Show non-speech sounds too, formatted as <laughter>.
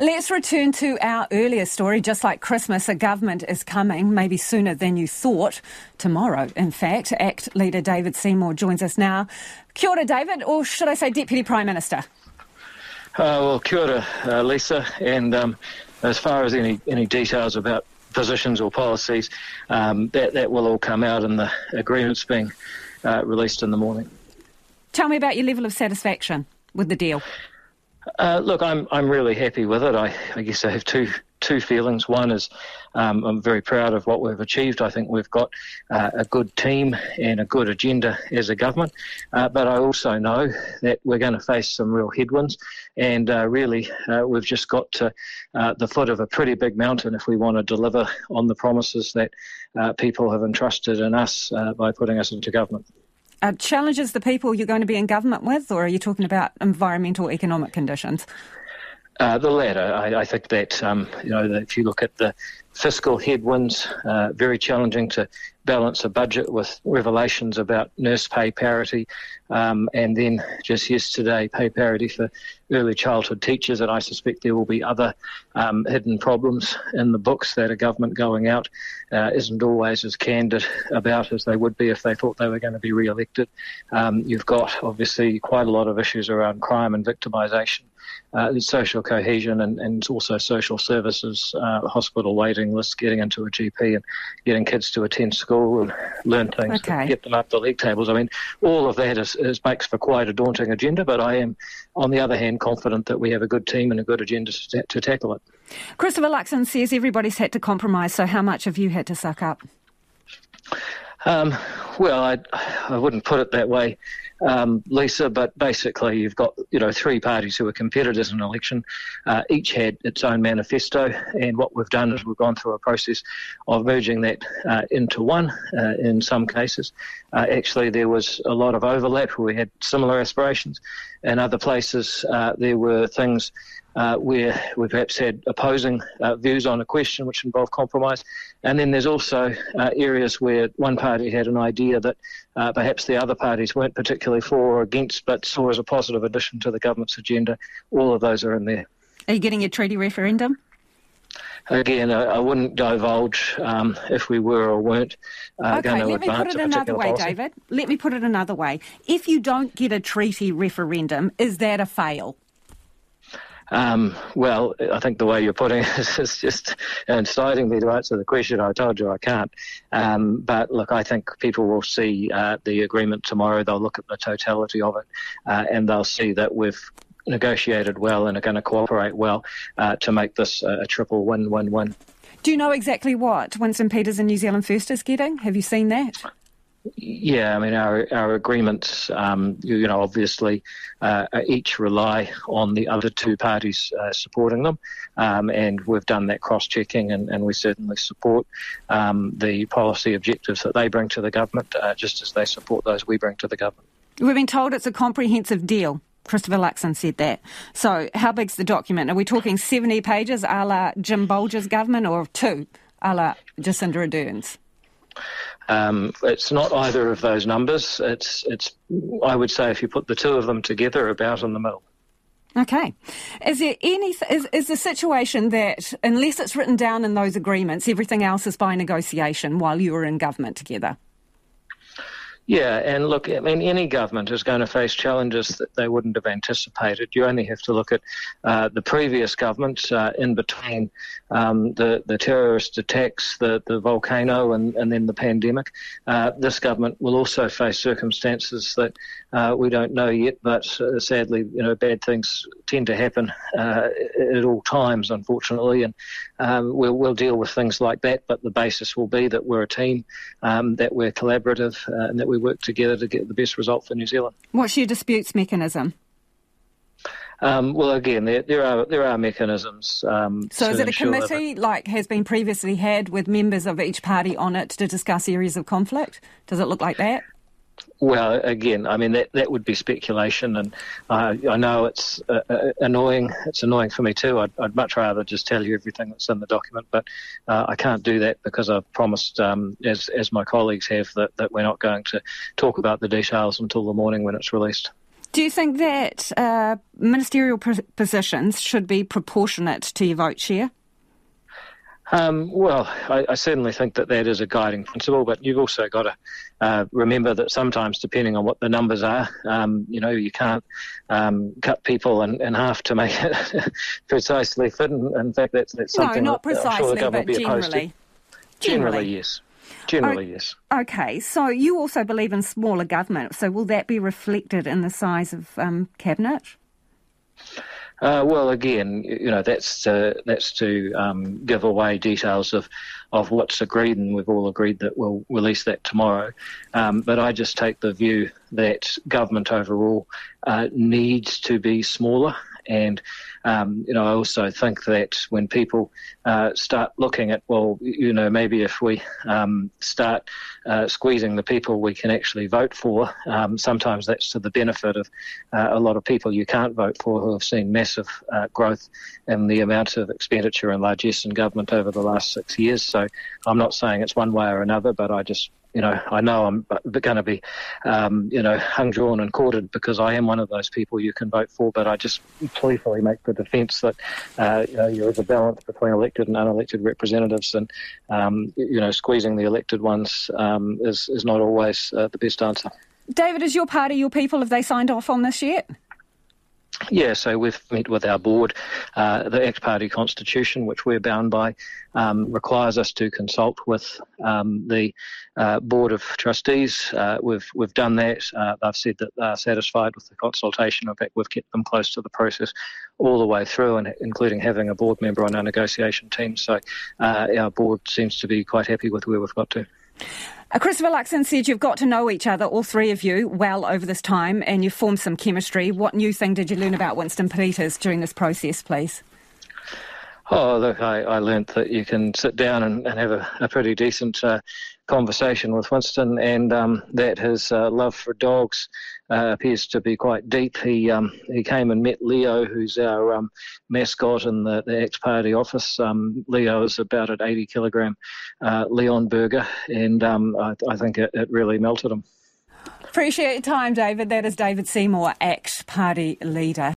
Let's return to our earlier story. Just like Christmas, a government is coming, maybe sooner than you thought. Tomorrow, in fact. ACT leader David Seymour joins us now. Kia ora, David, or should I say Deputy Prime Minister? Uh, well, kia ora, uh, Lisa. And um, as far as any, any details about positions or policies, um, that, that will all come out in the agreements being uh, released in the morning. Tell me about your level of satisfaction with the deal. Uh, look, I'm I'm really happy with it. I, I guess I have two two feelings. One is um, I'm very proud of what we've achieved. I think we've got uh, a good team and a good agenda as a government. Uh, but I also know that we're going to face some real headwinds, and uh, really uh, we've just got to uh, the foot of a pretty big mountain if we want to deliver on the promises that uh, people have entrusted in us by putting us into government uh, challenges the people you're going to be in government with, or are you talking about environmental economic conditions? Uh, the latter. I, I think that um, you know that if you look at the fiscal headwinds, uh, very challenging to balance a budget with revelations about nurse pay parity, um, and then just yesterday pay parity for early childhood teachers. And I suspect there will be other um, hidden problems in the books that a government going out uh, isn't always as candid about as they would be if they thought they were going to be re-elected. Um, you've got obviously quite a lot of issues around crime and victimisation uh, social cohesion and, and also social services, uh, hospital waiting lists, getting into a GP and getting kids to attend school and learn things, okay. get them up the league tables. I mean, all of that is, is, makes for quite a daunting agenda, but I am, on the other hand, confident that we have a good team and a good agenda to, to tackle it. Christopher Luxon says everybody's had to compromise, so how much have you had to suck up? Um, well, I, I wouldn't put it that way um, Lisa, but basically you've got you know three parties who are competitors in an election. Uh, each had its own manifesto, and what we've done is we've gone through a process of merging that uh, into one. Uh, in some cases, uh, actually there was a lot of overlap where we had similar aspirations. In other places, uh, there were things uh, where we perhaps had opposing uh, views on a question which involved compromise. And then there's also uh, areas where one party had an idea that uh, perhaps the other parties weren't particularly for or against, but saw as a positive addition to the government's agenda. All of those are in there. Are you getting a treaty referendum? Again, I, I wouldn't divulge um, if we were or weren't uh, okay, going to let me put it another way, policy. David. Let me put it another way. If you don't get a treaty referendum, is that a fail? Um, well, I think the way you're putting it <laughs> is just inciting me to answer the question. I told you I can't. Um, but look, I think people will see uh, the agreement tomorrow. They'll look at the totality of it, uh, and they'll see that we've negotiated well and are going to cooperate well uh, to make this a triple win-win-win. Do you know exactly what Winston Peters and New Zealand First is getting? Have you seen that? Yeah, I mean our our agreements, um, you, know, obviously uh, each rely on the other two parties uh, supporting them, um, and we've done that cross-checking, and, and we certainly support um, the policy objectives that they bring to the government, uh, just as they support those we bring to the government. We've been told it's a comprehensive deal. Christopher Luxon said that. So, how big's the document? Are we talking 70 pages a la Jim Bolger's government or two a la Jacinda Ardern's? Um, it's not either of those numbers. It's, it's, I would say, if you put the two of them together, about in the middle. Okay. Is there any, is, is the situation that unless it's written down in those agreements, everything else is by negotiation while you are in government together? Yeah, and look, I mean, any government is going to face challenges that they wouldn't have anticipated. You only have to look at uh, the previous government uh, in between um, the, the terrorist attacks, the, the volcano, and, and then the pandemic. Uh, this government will also face circumstances that uh, we don't know yet, but uh, sadly, you know, bad things tend to happen uh, at all times, unfortunately, and um, we'll, we'll deal with things like that. But the basis will be that we're a team, um, that we're collaborative, and that we work together to get the best result for New Zealand. What's your disputes mechanism? Um, well, again, there, there, are there are mechanisms. Um, so, is it a committee like has been previously had with members of each party on it to discuss areas of conflict? Does it look like that? Well, again, I mean that that would be speculation, and uh, I know it's uh, uh, annoying. It's annoying for me too. I'd, I'd, much rather just tell you everything that's in the document, but uh, I can't do that because I've promised, um, as as my colleagues have, that, that we're not going to talk about the details until the morning when it's released. Do you think that uh, ministerial positions should be proportionate to your vote share? Um, well, I, I, certainly think that that is a guiding principle, but you've also got to uh, remember that sometimes, depending on what the numbers are, um, you know, you can't um, cut people in, in, half to make it <laughs> precisely fit. And in fact, that's, that's something no, not that precisely, sure but will be opposed generally. Generally, generally yes. Generally, yes. Okay, so you also believe in smaller government. So will that be reflected in the size of um, cabinet? Uh, well, again, you know that's to, that's to um, give away details of, of what's agreed, and we've all agreed that we'll release that tomorrow. Um, but I just take the view that government overall uh, needs to be smaller, and um, you know, I also think that when people uh, start looking at, well, you know, maybe if we um, start uh, squeezing the people we can actually vote for, um, sometimes that's to the benefit of uh, a lot of people you can't vote for who have seen massive uh, growth in the amount of expenditure and largesse in government over the last six years. So I'm not saying it's one way or another, but I just you know, I know I'm going to be, um, you know, hung, drawn, and quartered because I am one of those people you can vote for. But I just playfully make the defence that, uh, you know, there is a balance between elected and unelected representatives, and um, you know, squeezing the elected ones um, is is not always uh, the best answer. David, is your party, your people, have they signed off on this yet? Yeah, so we've met with our board. Uh, the ACT Party constitution, which we're bound by, um, requires us to consult with um, the uh, board of trustees. Uh, we've we've done that. Uh, they've said that they're satisfied with the consultation. In fact, we've kept them close to the process all the way through, and including having a board member on our negotiation team. So uh, our board seems to be quite happy with where we've got to. Uh, Christopher Luxon said you've got to know each other, all three of you, well over this time, and you've formed some chemistry. What new thing did you learn about Winston Peters during this process, please? Oh, look, I, I that you can sit down and, and have a, a pretty decent uh, conversation with Winston, and um, that his uh, love for dogs uh, appears to be quite deep. He um, he came and met Leo, who's our um, mascot in the, the ACT Party office. Um, Leo is about an 80 kilogram uh, Leonberger, and um, I, I, think it, it really melted him. Appreciate your time, David. That is David Seymour, ACT Party leader.